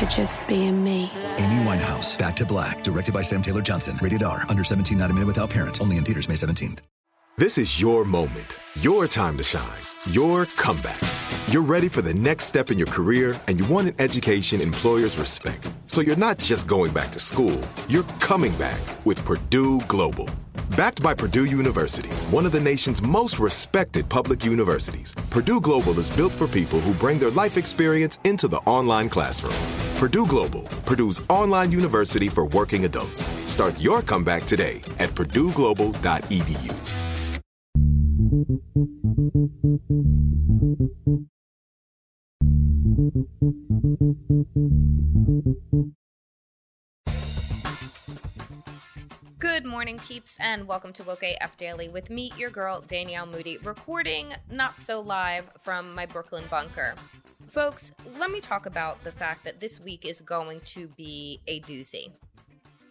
for just being me. Amy Winehouse, Back to Black, directed by Sam Taylor Johnson. Rated R, under 17, not a minute without parent. Only in theaters May 17th. This is your moment, your time to shine, your comeback. You're ready for the next step in your career, and you want an education employers respect. So you're not just going back to school, you're coming back with Purdue Global. Backed by Purdue University, one of the nation's most respected public universities, Purdue Global is built for people who bring their life experience into the online classroom. Purdue Global, Purdue's online university for working adults. Start your comeback today at purdueglobal.edu. Good morning, peeps, and welcome to Woke AF Daily with me, your girl, Danielle Moody, recording not so live from my Brooklyn bunker. Folks, let me talk about the fact that this week is going to be a doozy.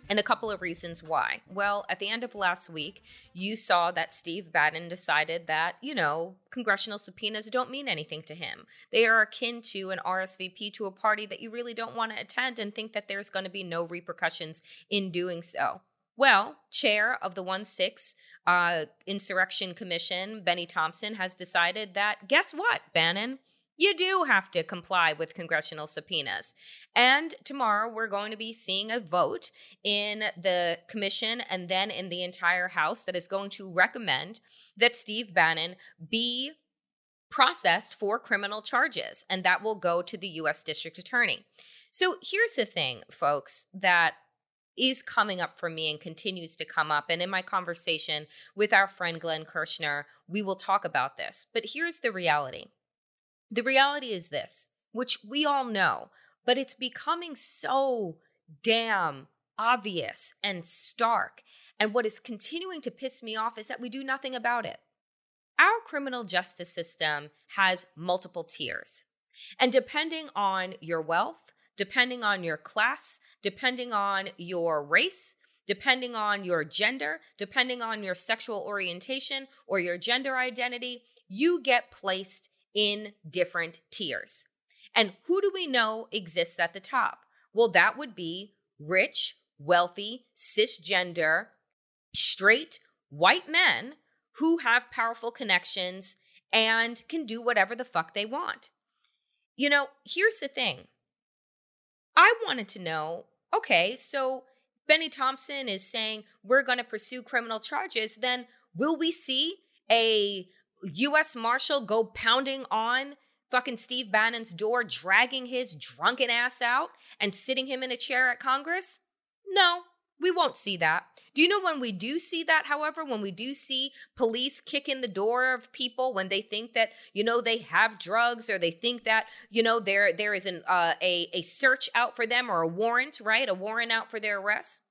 And a couple of reasons why. Well, at the end of last week, you saw that Steve Bannon decided that, you know, congressional subpoenas don't mean anything to him. They are akin to an RSVP to a party that you really don't want to attend and think that there's going to be no repercussions in doing so. Well, chair of the 1 6 uh, Insurrection Commission, Bennie Thompson, has decided that guess what, Bannon? You do have to comply with congressional subpoenas. And tomorrow we're going to be seeing a vote in the commission and then in the entire House that is going to recommend that Steve Bannon be processed for criminal charges, and that will go to the U.S. District Attorney. So here's the thing, folks, that is coming up for me and continues to come up. And in my conversation with our friend Glenn Kirschner, we will talk about this. But here's the reality the reality is this, which we all know, but it's becoming so damn obvious and stark. And what is continuing to piss me off is that we do nothing about it. Our criminal justice system has multiple tiers. And depending on your wealth, depending on your class, depending on your race, depending on your gender, depending on your sexual orientation or your gender identity, you get placed in different tiers. And who do we know exists at the top? Well, that would be rich, wealthy, cisgender, straight white men who have powerful connections and can do whatever the fuck they want. You know, here's the thing I wanted to know okay, so Bennie Thompson is saying we're going to pursue criminal charges, then will we see a U.S. Marshal go pounding on fucking Steve Bannon's door, dragging his drunken ass out and sitting him in a chair at Congress? No, we won't see that. Do you know when we do see that, however, when we do see police kick in the door of people when they think that, you know, they have drugs or they think that, you know, there there is an uh, a, a search out for them or a warrant, right? A warrant out for their arrest?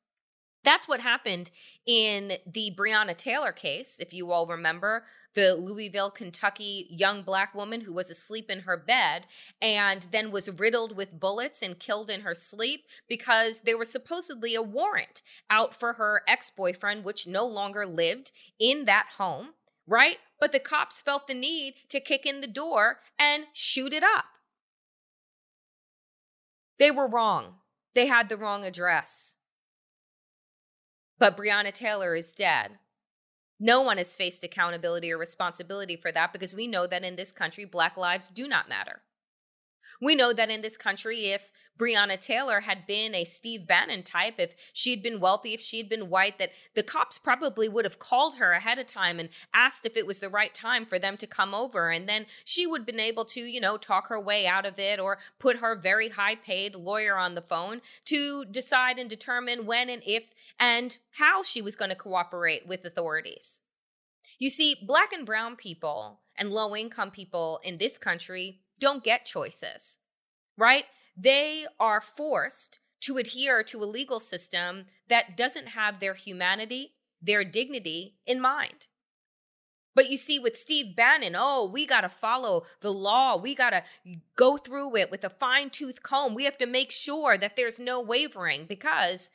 That's what happened in the Breonna Taylor case, if you all remember, the Louisville, Kentucky young black woman who was asleep in her bed and then was riddled with bullets and killed in her sleep because there was supposedly a warrant out for her ex boyfriend, which no longer lived in that home, right? But the cops felt the need to kick in the door and shoot it up. They were wrong. They had the wrong address. But Breonna Taylor is dead. No one has faced accountability or responsibility for that because we know that in this country, Black lives do not matter. We know that in this country, if Breonna Taylor had been a Steve Bannon type, if she'd been wealthy, if she'd been white, that the cops probably would have called her ahead of time and asked if it was the right time for them to come over. And then she would have been able to, you know, talk her way out of it or put her very high paid lawyer on the phone to decide and determine when and if and how she was going to cooperate with authorities. You see, black and brown people and low income people in this country don't get choices, right? They are forced to adhere to a legal system that doesn't have their humanity, their dignity in mind. But you see, with Steve Bannon, oh, we got to follow the law. We got to go through it with a fine tooth comb. We have to make sure that there's no wavering because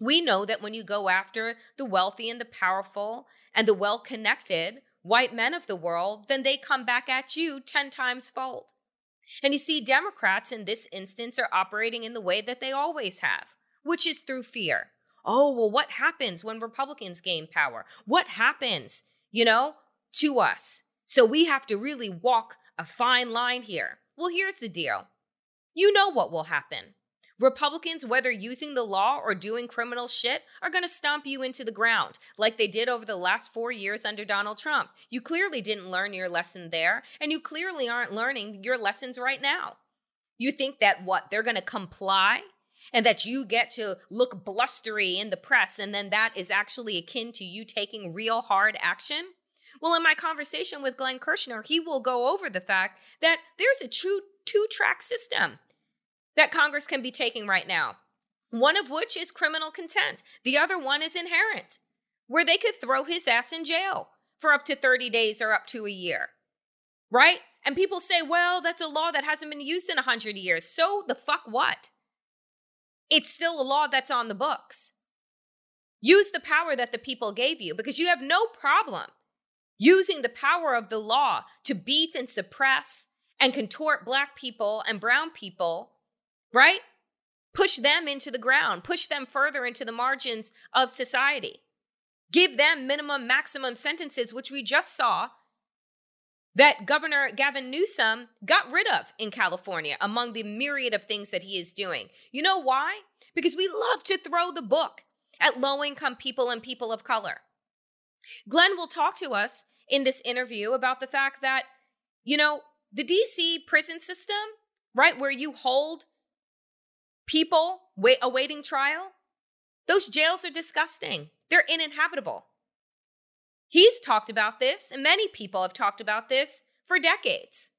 we know that when you go after the wealthy and the powerful and the well connected white men of the world, then they come back at you 10 times fold. And you see, Democrats in this instance are operating in the way that they always have, which is through fear. Oh, well, what happens when Republicans gain power? What happens, you know, to us? So we have to really walk a fine line here. Well, here's the deal you know what will happen. Republicans, whether using the law or doing criminal shit, are going to stomp you into the ground like they did over the last four years under Donald Trump. You clearly didn't learn your lesson there, and you clearly aren't learning your lessons right now. You think that what? They're going to comply? And that you get to look blustery in the press, and then that is actually akin to you taking real hard action? Well, in my conversation with Glenn Kirschner, he will go over the fact that there's a true two track system that Congress can be taking right now. One of which is criminal contempt. The other one is inherent, where they could throw his ass in jail for up to 30 days or up to a year. Right? And people say, well, that's a law that hasn't been used in 100 years. So the fuck what? It's still a law that's on the books. Use the power that the people gave you because you have no problem using the power of the law to beat and suppress and contort black people and brown people right? Push them into the ground, push them further into the margins of society. Give them minimum, maximum sentences, which we just saw that Governor Gavin Newsom got rid of in California among the myriad of things that he is doing. You know why? Because we love to throw the book at low income people and people of color. Glenn will talk to us in this interview about the fact that, you know, the DC prison system, right, where you hold people wait, awaiting trial, those jails are disgusting. They're uninhabitable. He's talked about this, and many people have talked about this for decades.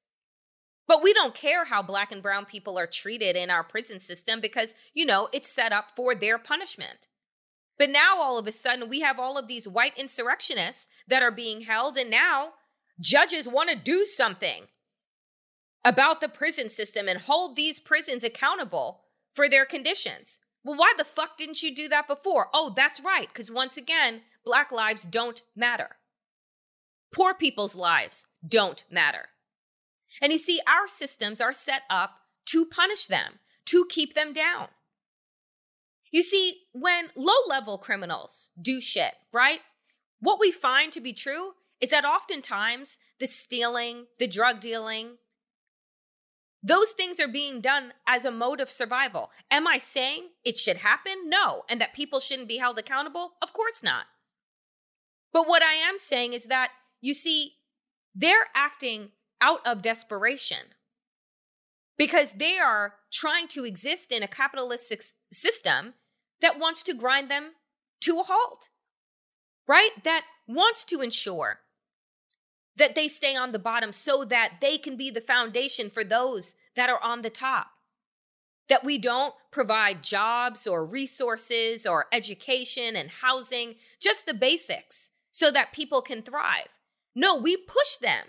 But we don't care how black and brown people are treated in our prison system because, you know, it's set up for their punishment. But now all of a sudden, we have all of these white insurrectionists that are being held, and now judges want to do something about the prison system and hold these prisons accountable for their conditions. Well, why the fuck didn't you do that before? Oh, that's right, because once again, black lives don't matter. Poor people's lives don't matter. And you see, our systems are set up to punish them, to keep them down. You see, when low level criminals do shit, right? What we find to be true is that oftentimes the stealing, the drug dealing, those things are being done as a mode of survival. Am I saying it should happen? No. And that people shouldn't be held accountable? Of course not. But what I am saying is that, you see, they're acting out of desperation because they are trying to exist in a capitalist system that wants to grind them to a halt, right? That wants to ensure that they stay on the bottom so that they can be the foundation for those that are on the top. That we don't provide jobs or resources or education and housing, just the basics, so that people can thrive. No, we push them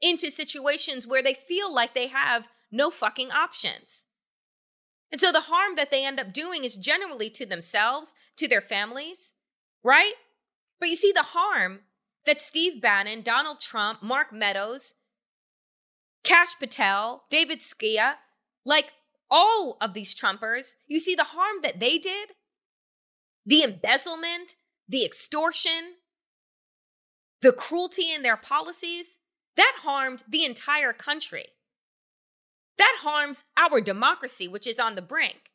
into situations where they feel like they have no fucking options. And so the harm that they end up doing is generally to themselves, to their families, right? But you see, the harm that Steve Bannon, Donald Trump, Mark Meadows, Kash Patel, David Skia, like all of these Trumpers, you see the harm that they did, the embezzlement, the extortion, the cruelty in their policies, that harmed the entire country. That harms our democracy, which is on the brink.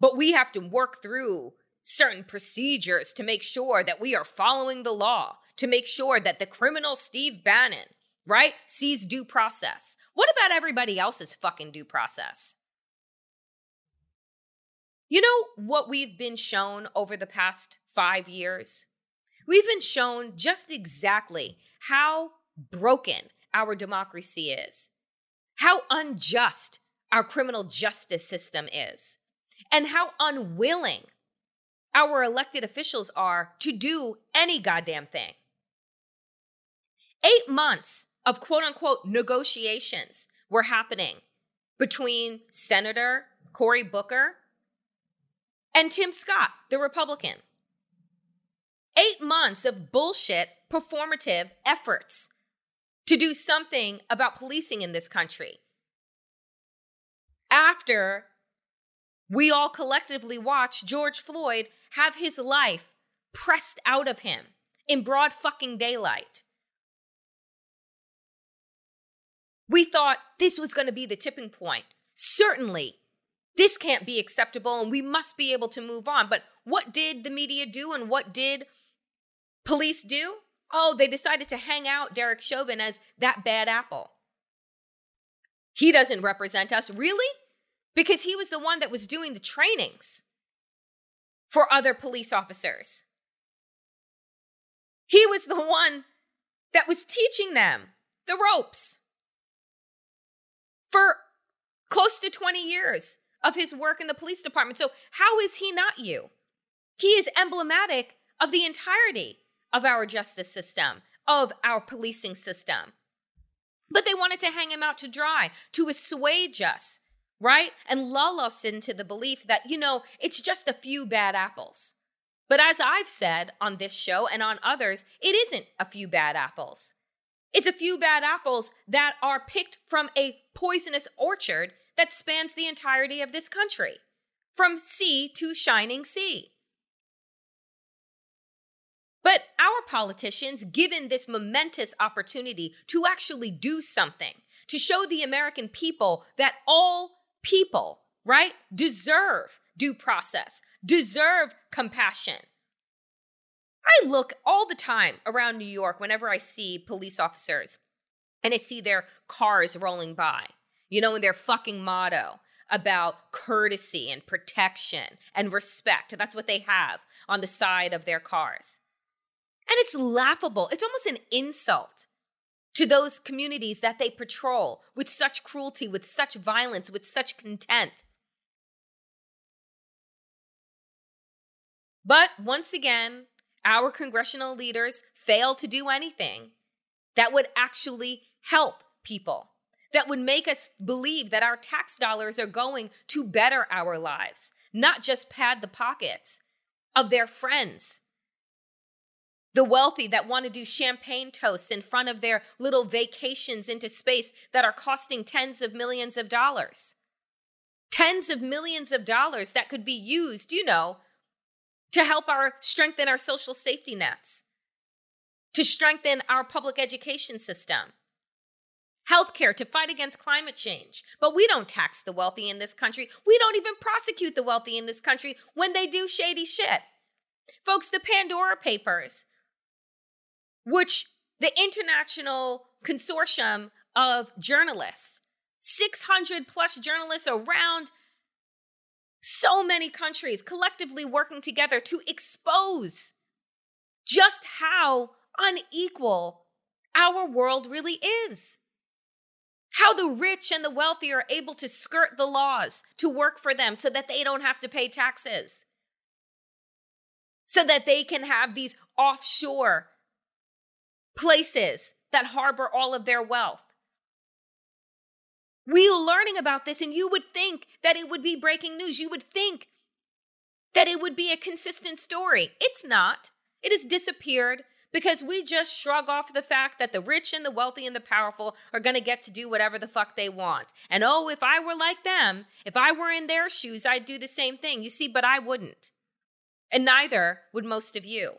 But we have to work through certain procedures to make sure that we are following the law, to make sure that the criminal Steve Bannon, right, sees due process. What about everybody else's fucking due process? You know what we've been shown over the past five years? We've been shown just exactly how broken our democracy is, how unjust our criminal justice system is, and how unwilling our elected officials are to do any goddamn thing. Eight months of quote unquote negotiations were happening between Senator Cory Booker and Tim Scott, the Republican. Eight months of bullshit, performative efforts to do something about policing in this country. After we all collectively watched George Floyd have his life pressed out of him in broad fucking daylight. We thought this was going to be the tipping point. Certainly, this can't be acceptable and we must be able to move on. But what did the media do and what did police do? Oh, they decided to hang out Derek Chauvin as that bad apple. He doesn't represent us, really? Because he was the one that was doing the trainings for other police officers. He was the one that was teaching them the ropes for close to 20 years of his work in the police department. So, how is he not you? He is emblematic of the entirety of our justice system, of our policing system. But they wanted to hang him out to dry, to assuage us, right? And lull us into the belief that, you know, it's just a few bad apples. But as I've said on this show and on others, it isn't a few bad apples. It's a few bad apples that are picked from a poisonous orchard that spans the entirety of this country, from sea to shining sea. But our politicians, given this momentous opportunity to actually do something, to show the American people that all people, right, deserve due process, deserve compassion. I look all the time around New York whenever I see police officers and I see their cars rolling by, you know, and their fucking motto about courtesy and protection and respect. That's what they have on the side of their cars. And it's laughable. It's almost an insult to those communities that they patrol with such cruelty, with such violence, with such contempt. But once again, our congressional leaders fail to do anything that would actually help people, that would make us believe that our tax dollars are going to better our lives, not just pad the pockets of their friends the wealthy that want to do champagne toasts in front of their little vacations into space that are costing tens of millions of dollars. Tens of millions of dollars that could be used, you know, to help our strengthen our social safety nets, to strengthen our public education system, healthcare to fight against climate change. But we don't tax the wealthy in this country. We don't even prosecute the wealthy in this country when they do shady shit. Folks, the Pandora Papers which the international consortium of journalists, 600 plus journalists around so many countries collectively working together to expose just how unequal our world really is. How the rich and the wealthy are able to skirt the laws to work for them so that they don't have to pay taxes. So that they can have these offshore places that harbor all of their wealth. We are learning about this, and you would think that it would be breaking news. You would think that it would be a consistent story. It's not. It has disappeared because we just shrug off the fact that the rich and the wealthy and the powerful are going to get to do whatever the fuck they want. And oh, if I were like them, if I were in their shoes, I'd do the same thing. You see, but I wouldn't. And neither would most of you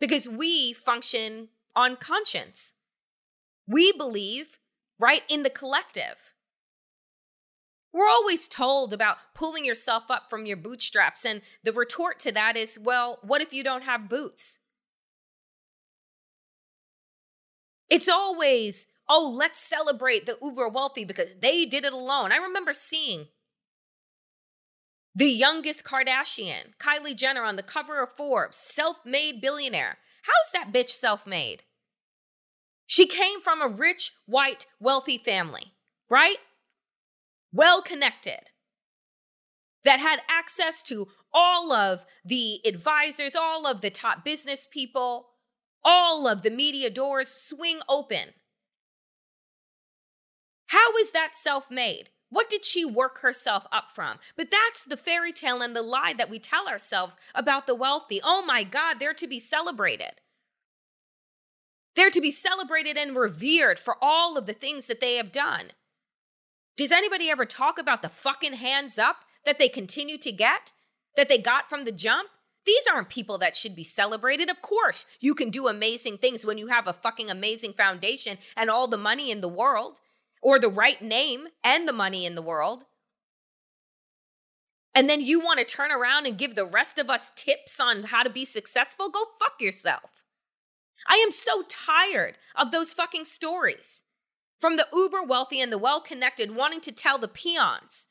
because we function on conscience. We believe, right, in the collective. We're always told about pulling yourself up from your bootstraps. And the retort to that is, well, what if you don't have boots? It's always, oh, let's celebrate the uber wealthy because they did it alone. I remember seeing the youngest Kardashian, Kylie Jenner, on the cover of Forbes, self made billionaire. How's that bitch self made? She came from a rich, white, wealthy family, right? well connected, that had access to all of the advisors, all of the top business people, all of the media doors swing open. How is that self made? What did she work herself up from? But that's the fairy tale and the lie that we tell ourselves about the wealthy. Oh my God, they're to be celebrated. They're to be celebrated and revered for all of the things that they have done. Does anybody ever talk about the fucking hands up that they continue to get, that they got from the jump? These aren't people that should be celebrated. Of course, you can do amazing things when you have a fucking amazing foundation and all the money in the world, or the right name and the money in the world. And then you want to turn around and give the rest of us tips on how to be successful? Go fuck yourself. I am so tired of those fucking stories from the uber wealthy and the well connected wanting to tell the peons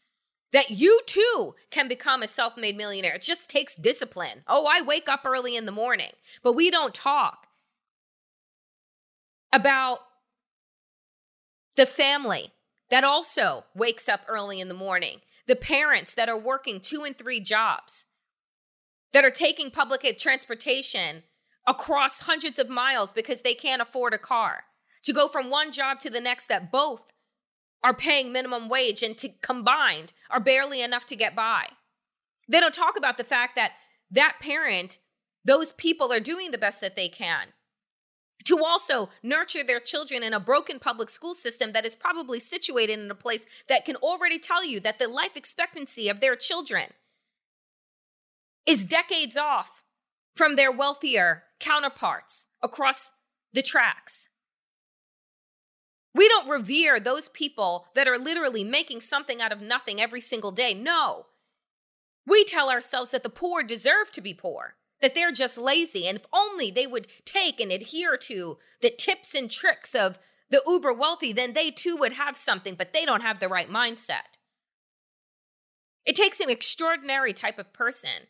that you too can become a self made millionaire. It just takes discipline. Oh, I wake up early in the morning, but we don't talk about the family that also wakes up early in the morning, the parents that are working two and three jobs, that are taking public transportation across hundreds of miles because they can't afford a car to go from one job to the next that both are paying minimum wage and to combined are barely enough to get by. They don't talk about the fact that that parent, those people are doing the best that they can to also nurture their children in a broken public school system that is probably situated in a place that can already tell you that the life expectancy of their children is decades off from their wealthier counterparts across the tracks. We don't revere those people that are literally making something out of nothing every single day. No. We tell ourselves that the poor deserve to be poor, that they're just lazy. And if only they would take and adhere to the tips and tricks of the uber wealthy, then they too would have something, but they don't have the right mindset. It takes an extraordinary type of person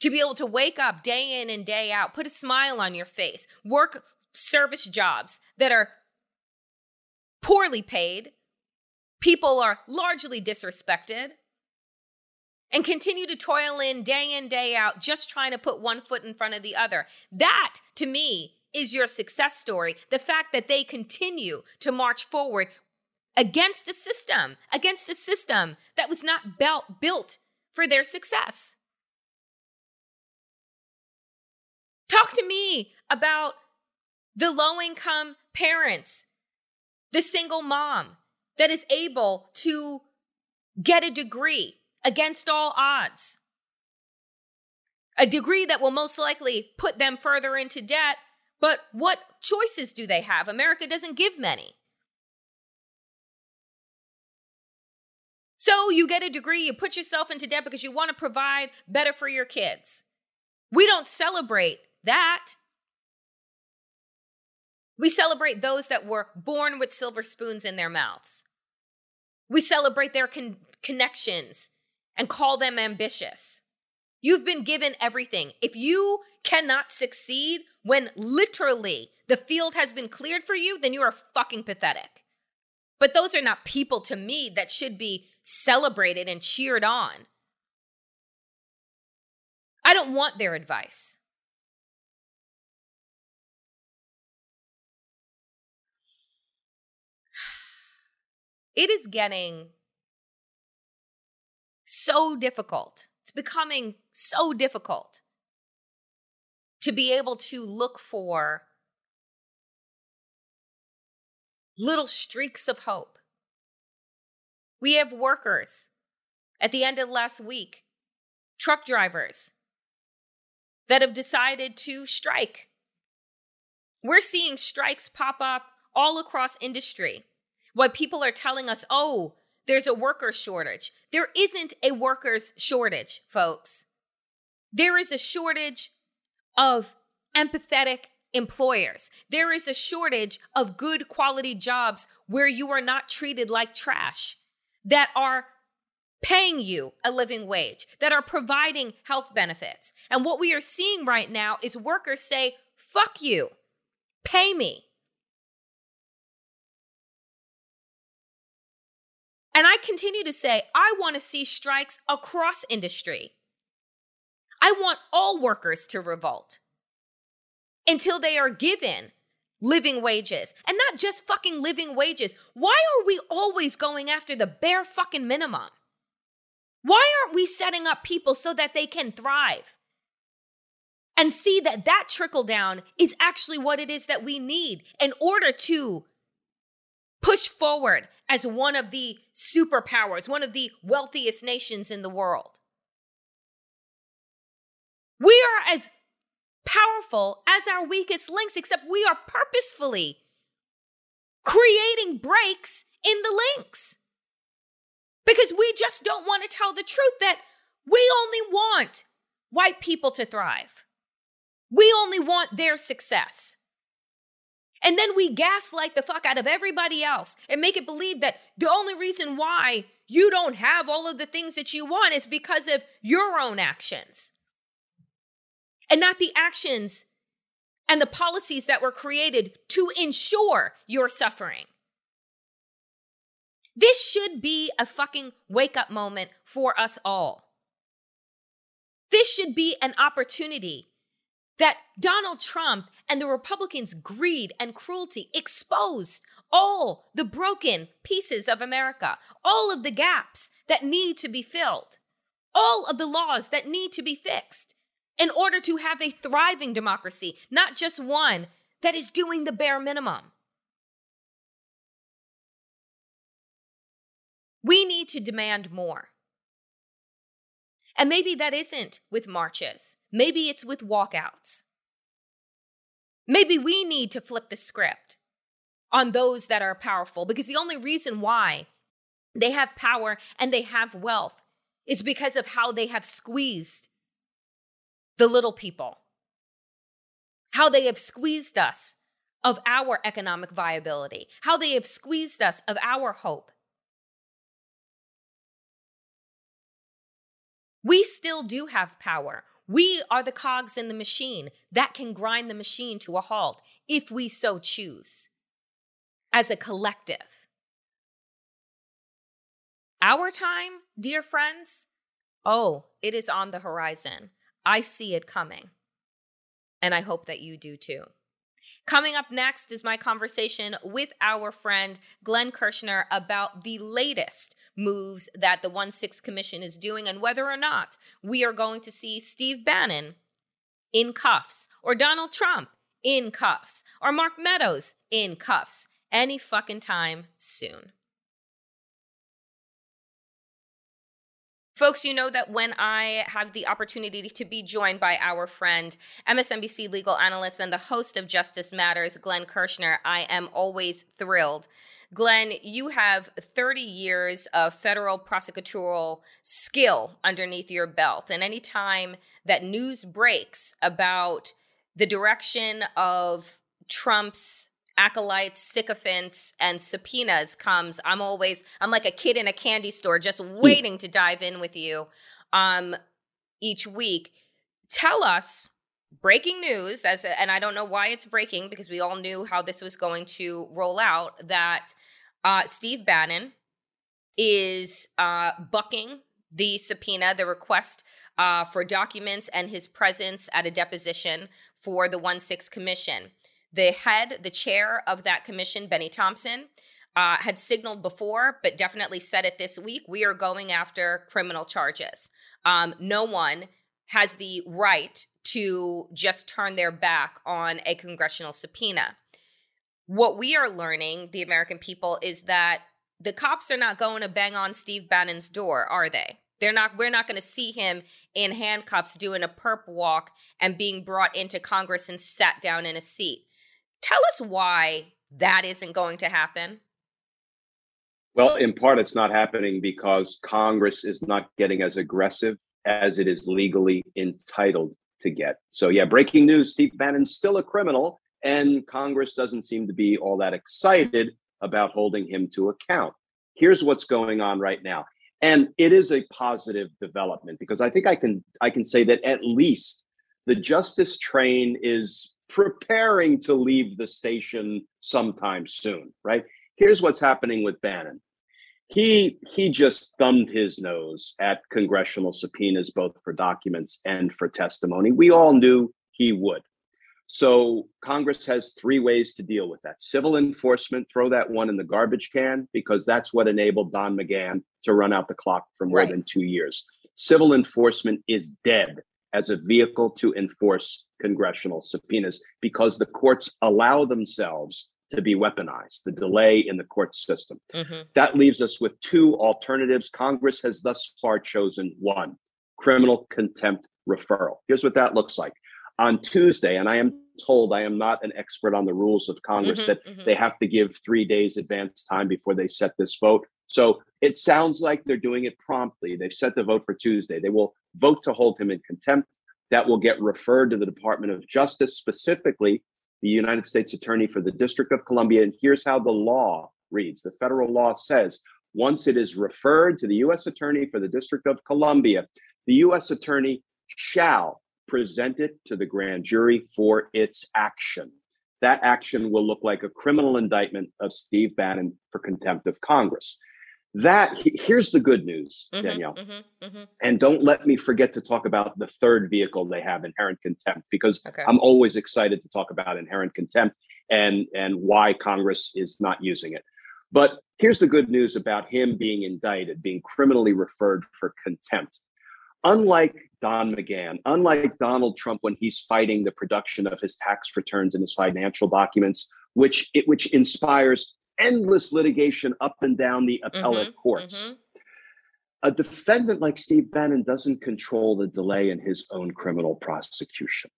to be able to wake up day in and day out, put a smile on your face, work service jobs that are poorly paid, people are largely disrespected, and continue to toil in day in, day out, just trying to put one foot in front of the other. That, to me, is your success story. The fact that they continue to march forward against a system, against a system that was not built, for their success. Talk to me about the low income parents the single mom that is able to get a degree against all odds. A degree that will most likely put them further into debt, but what choices do they have? America doesn't give many. So you get a degree, you put yourself into debt because you want to provide better for your kids. We don't celebrate that. We celebrate those that were born with silver spoons in their mouths. We celebrate their con- connections and call them ambitious. You've been given everything. If you cannot succeed when literally the field has been cleared for you, then you are fucking pathetic. But those are not people to me that should be celebrated and cheered on. I don't want their advice. It is getting so difficult. It's becoming so difficult to be able to look for little streaks of hope. We have workers at the end of last week, truck drivers that have decided to strike. We're seeing strikes pop up all across industry. What people are telling us, oh, there's a worker shortage. There isn't a workers shortage, folks. There is a shortage of empathetic employers. There is a shortage of good quality jobs where you are not treated like trash, that are paying you a living wage, that are providing health benefits. And what we are seeing right now is workers say, fuck you, pay me. And I continue to say, I want to see strikes across industry. I want all workers to revolt until they are given living wages and not just fucking living wages. Why are we always going after the bare fucking minimum? Why aren't we setting up people so that they can thrive? And see that that trickle down is actually what it is that we need in order to push forward as one of the superpowers, one of the wealthiest nations in the world. We are as powerful as our weakest links, except we are purposefully creating breaks in the links because we just don't want to tell the truth that we only want white people to thrive. We only want their success. And then we gaslight the fuck out of everybody else and make it believe that the only reason why you don't have all of the things that you want is because of your own actions and not the actions and the policies that were created to ensure your suffering. This should be a fucking wake up moment for us all. This should be an opportunity that Donald Trump and the Republicans' greed and cruelty exposed all the broken pieces of America, all of the gaps that need to be filled, all of the laws that need to be fixed in order to have a thriving democracy, not just one that is doing the bare minimum. We need to demand more. And maybe that isn't with marches. Maybe it's with walkouts. Maybe we need to flip the script on those that are powerful because the only reason why they have power and they have wealth is because of how they have squeezed the little people, how they have squeezed us of our economic viability, how they have squeezed us of our hope. We still do have power. We are the cogs in the machine that can grind the machine to a halt if we so choose as a collective. Our time, dear friends, oh, it is on the horizon. I see it coming. And I hope that you do too. Coming up next is my conversation with our friend Glenn Kirschner about the latest moves that the 1 6 Commission is doing and whether or not we are going to see Steve Bannon in cuffs or Donald Trump in cuffs or Mark Meadows in cuffs any fucking time soon. Folks, you know that when I have the opportunity to be joined by our friend, MSNBC legal analyst and the host of Justice Matters, Glenn Kirschner, I am always thrilled. Glenn, you have 30 years of federal prosecutorial skill underneath your belt. And anytime that news breaks about the direction of Trump's acolytes, sycophants, and subpoenas comes, I'm always I'm like a kid in a candy store, just waiting to dive in with you um, each week. Tell us breaking news as and I don't know why it's breaking because we all knew how this was going to roll out that uh, Steve Bannon is uh, bucking the subpoena, the request uh, for documents and his presence at a deposition for the 1 6 Commission. The head, the chair of that commission, Bennie Thompson, uh, had signaled before, but definitely said it this week we are going after criminal charges. Um, no one has the right to just turn their back on a congressional subpoena. What we are learning, the American people, is that the cops are not going to bang on Steve Bannon's door, are they? They're not we're not going to see him in handcuffs doing a perp walk and being brought into Congress and sat down in a seat. Tell us why that isn't going to happen. Well, in part, it's not happening because Congress is not getting as aggressive as it is legally entitled to get. So, yeah, breaking news Steve Bannon's still a criminal, and Congress doesn't seem to be all that excited about holding him to account. Here's what's going on right now. And it is a positive development because I think I can I can say that at least the justice train is preparing to leave the station sometime soon, right? Here's what's happening with Bannon. He he just thumbed his nose at congressional subpoenas both for documents and for testimony. We all knew he would. So Congress has three ways to deal with that. Civil enforcement, throw that one in the garbage can because that's what enabled Don McGahn to run out the clock for more right. than 2 years. Civil enforcement is dead as a vehicle to enforce congressional subpoenas because the courts allow themselves to be weaponized, the delay in the court system. Mm-hmm. That leaves us with two alternatives. Congress has thus far chosen one criminal contempt referral. Here's what that looks like. On Tuesday, and I am told I am not an expert on the rules of Congress, mm-hmm, that mm-hmm. they have to give three days advance time before they set this vote. So it sounds like they're doing it promptly. They've set the vote for Tuesday. They will vote to hold him in contempt. That will get referred to the Department of Justice, specifically the United States Attorney for the District of Columbia. And here's how the law reads the federal law says once it is referred to the U.S. Attorney for the District of Columbia, the U.S. Attorney shall present it to the grand jury for its action. That action will look like a criminal indictment of Steve Bannon for contempt of Congress that here's the good news mm-hmm, danielle mm-hmm, mm-hmm. and don't let me forget to talk about the third vehicle they have inherent contempt because okay. i'm always excited to talk about inherent contempt and and why congress is not using it but here's the good news about him being indicted being criminally referred for contempt unlike don mcgahn unlike donald trump when he's fighting the production of his tax returns and his financial documents which it which inspires endless litigation up and down the appellate mm-hmm, courts. Mm-hmm. A defendant like Steve Bannon doesn't control the delay in his own criminal prosecution.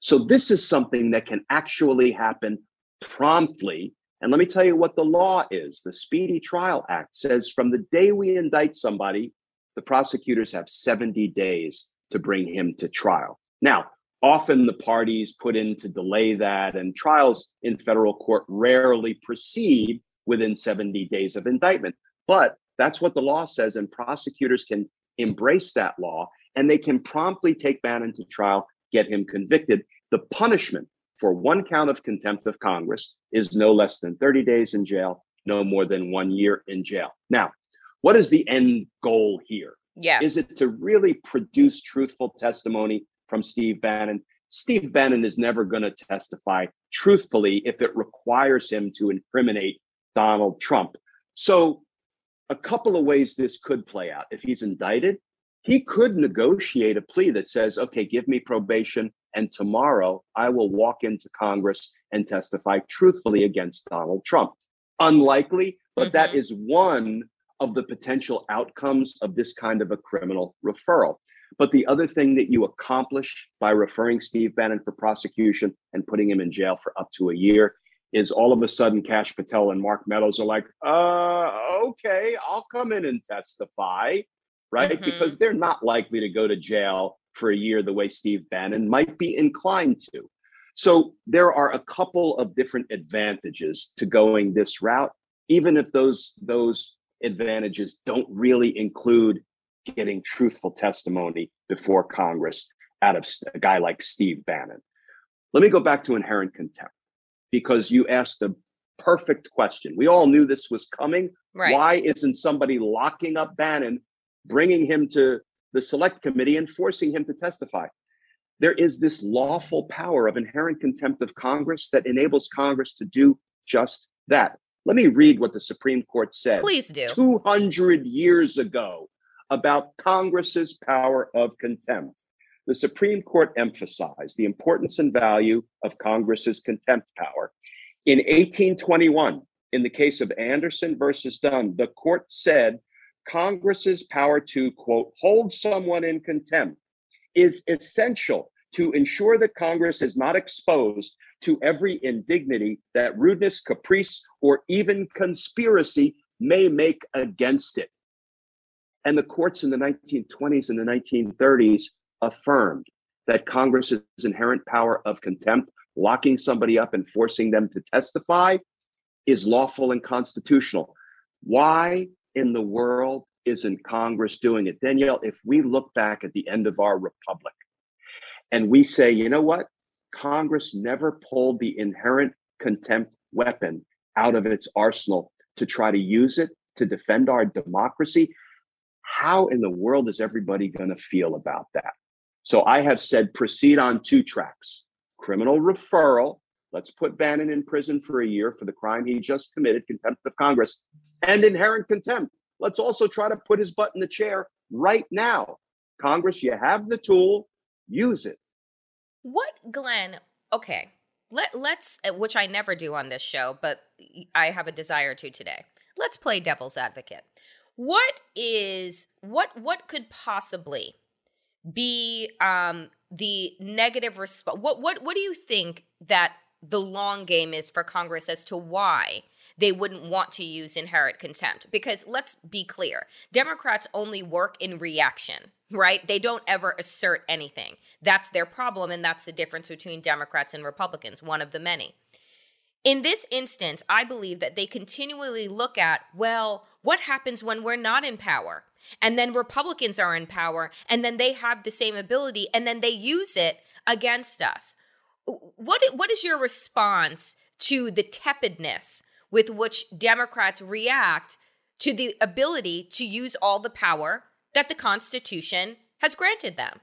So, this is something that can actually happen promptly. And let me tell you what the law is. The Speedy Trial Act says from the day we indict somebody, the prosecutors have 70 days to bring him to trial. Now, often the parties put in to delay that, and trials in federal court rarely proceed within 70 days of indictment. But that's what the law says, and prosecutors can embrace that law and they can promptly take Bannon to trial, get him convicted. The punishment for one count of contempt of Congress is no less than 30 days in jail, no more than one year in jail. Now, what is the end goal here? Yeah. Is it to really produce truthful testimony from Steve Bannon? Steve Bannon is never going to testify truthfully if it requires him to incriminate Donald Trump. So, a couple of ways this could play out. If he's indicted, he could negotiate a plea that says, okay, give me probation, and tomorrow I will walk into Congress and testify truthfully against Donald Trump. Unlikely, but mm-hmm. that is one of the potential outcomes of this kind of a criminal referral. But the other thing that you accomplish by referring Steve Bannon for prosecution and putting him in jail for up to a year is all of a sudden Kash Patel and Mark Meadows are like, uh, okay, I'll come in and testify, right? Mm-hmm. Because they're not likely to go to jail for a year the way Steve Bannon might be inclined to. So there are a couple of different advantages to going this route, even if those those advantages don't really include getting truthful testimony before Congress out of a guy like Steve Bannon. Let me go back to inherent contempt because you asked a perfect question. We all knew this was coming. Right. Why isn't somebody locking up Bannon, bringing him to the select committee and forcing him to testify? There is this lawful power of inherent contempt of Congress that enables Congress to do just that. Let me read what the Supreme Court said. Please do. 200 years ago about Congress's power of contempt the Supreme Court emphasized the importance and value of Congress's contempt power. In 1821, in the case of Anderson versus Dunn, the court said Congress's power to, quote, hold someone in contempt is essential to ensure that Congress is not exposed to every indignity that rudeness, caprice, or even conspiracy may make against it. And the courts in the 1920s and the 1930s affirmed that Congress's inherent power of contempt, locking somebody up and forcing them to testify, is lawful and constitutional. Why in the world isn't Congress doing it? Danielle, if we look back at the end of our republic and we say, you know what? Congress never pulled the inherent contempt weapon out of its arsenal to try to use it to defend our democracy. How in the world is everybody going to feel about that? So I have said proceed on two tracks criminal referral. Let's put Bannon in prison for a year for the crime he just committed, contempt of Congress, and inherent contempt. Let's also try to put his butt in the chair right now. Congress, you have the tool, use it. What, Glenn? Okay, let let's uh, which I never do on this show, but I have a desire to today. Let's play devil's advocate. What is what what could possibly be um the negative response what what what do you think that the long game is for Congress as to why they wouldn't want to use inherent contempt. Because let's be clear Democrats only work in reaction, right? They don't ever assert anything. That's their problem. And that's the difference between Democrats and Republicans, one of the many. In this instance, I believe that they continually look at, well, what happens when we're not in power? And then Republicans are in power, and then they have the same ability, and then they use it against us. What, what is your response to the tepidness with which Democrats react to the ability to use all the power that the Constitution has granted them.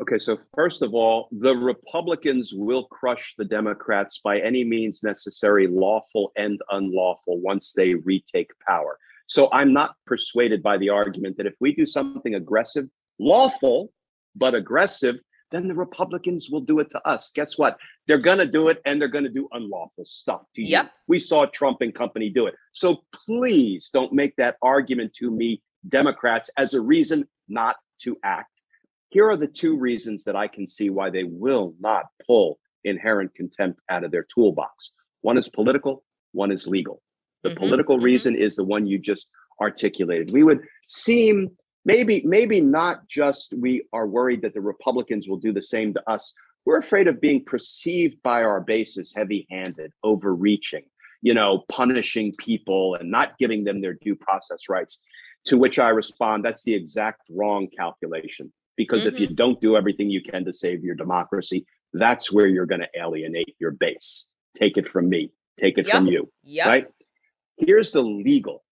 Okay, so first of all, the Republicans will crush the Democrats by any means necessary, lawful and unlawful, once they retake power. So I'm not persuaded by the argument that if we do something aggressive, lawful, but aggressive, then the Republicans will do it to us. Guess what? They're going to do it and they're going to do unlawful stuff to you. Yep. We saw Trump and company do it. So please don't make that argument to me, Democrats, as a reason not to act. Here are the two reasons that I can see why they will not pull inherent contempt out of their toolbox. One is political, one is legal. The mm-hmm, political mm-hmm. reason is the one you just articulated. We would seem maybe maybe not just we are worried that the republicans will do the same to us we're afraid of being perceived by our base as heavy-handed overreaching you know punishing people and not giving them their due process rights to which i respond that's the exact wrong calculation because mm-hmm. if you mm-hmm. don't do everything you can to save your democracy that's where you're going to alienate your base take it from me take it yep. from you yep. right here's the legal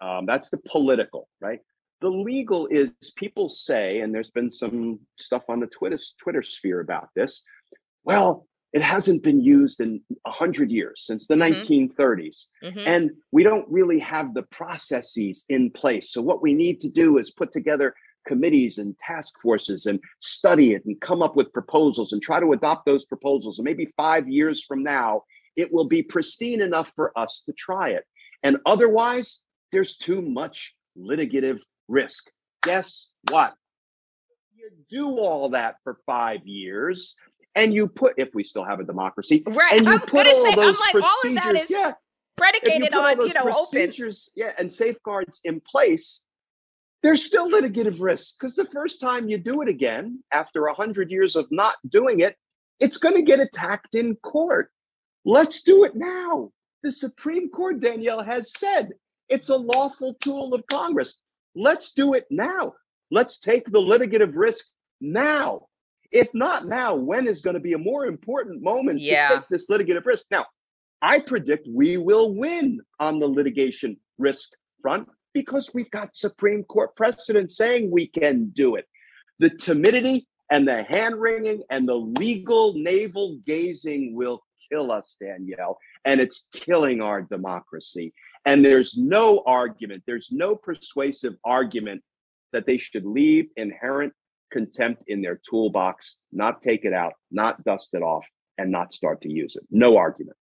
um, that's the political right the legal is people say, and there's been some stuff on the Twitter Twitter sphere about this. Well, it hasn't been used in a hundred years since the mm-hmm. 1930s, mm-hmm. and we don't really have the processes in place. So what we need to do is put together committees and task forces and study it and come up with proposals and try to adopt those proposals. And maybe five years from now, it will be pristine enough for us to try it. And otherwise, there's too much litigative risk. Guess what? You do all that for five years, and you put, if we still have a democracy, right? And you I'm put all say, those like, procedures, all of yeah, predicated you on you know procedures, open. yeah, and safeguards in place. There's still litigative risk because the first time you do it again, after a hundred years of not doing it, it's going to get attacked in court. Let's do it now. The Supreme Court, Danielle, has said it's a lawful tool of Congress. Let's do it now. Let's take the litigative risk now. If not now, when is going to be a more important moment yeah. to take this litigative risk? Now, I predict we will win on the litigation risk front because we've got Supreme Court precedent saying we can do it. The timidity and the hand wringing and the legal navel gazing will kill us, Danielle, and it's killing our democracy. And there's no argument, there's no persuasive argument that they should leave inherent contempt in their toolbox, not take it out, not dust it off, and not start to use it. No argument.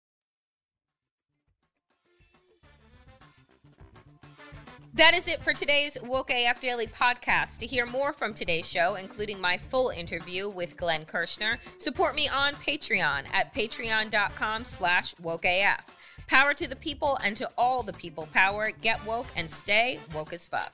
That is it for today's Woke AF Daily podcast. To hear more from today's show, including my full interview with Glenn Kirschner, support me on Patreon at patreon.com slash wokeaf. Power to the people and to all the people power. Get woke and stay woke as fuck.